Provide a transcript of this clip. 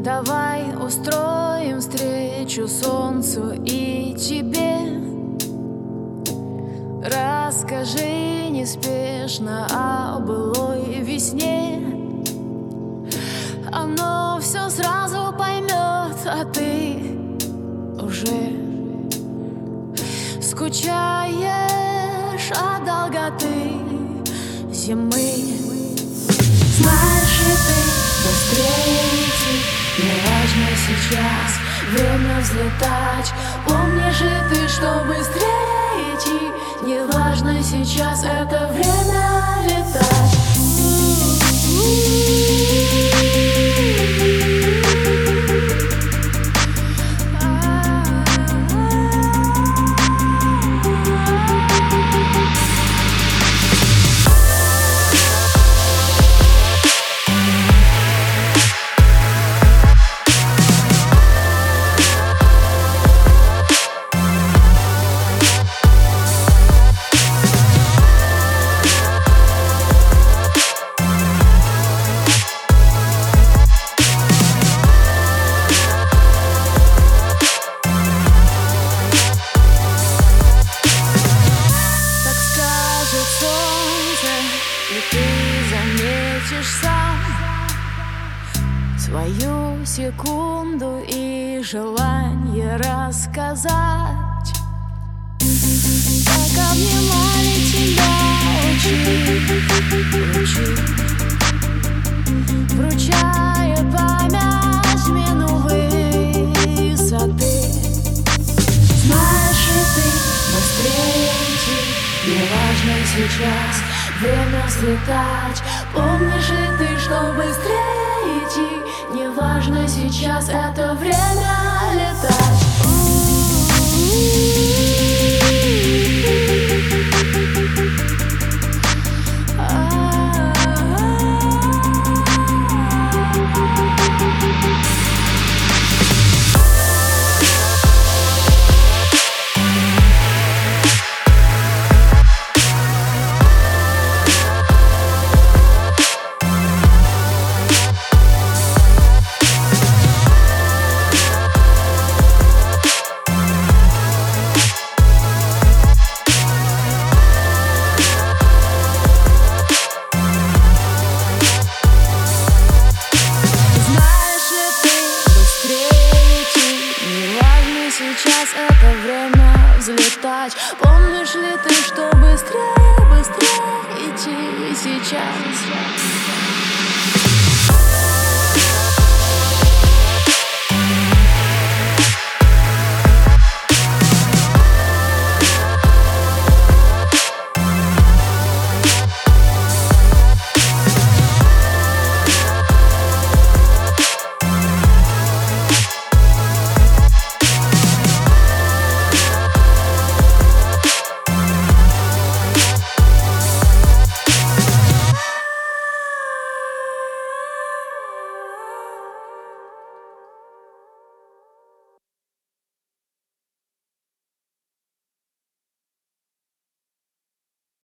Давай устроим встречу солнцу и тебе. Расскажи неспешно о былой весне. Оно все сразу поймет, а ты уже Скучаешь от долготы зимы. Знаешь сейчас. Время взлетать. Помнишь ли ты, что быстрее идти. Не важно сейчас это время Свою секунду и желание рассказать. Как обнимали тебя лучи, лучи Вручая память мину высоты. Знаешь ли ты, быстрее Не важно сейчас время взлетать. Помнишь ли ты, что быстрее идти Не важно сейчас это время летать плач Помнишь ли ты, что быстрее, быстрее идти сейчас?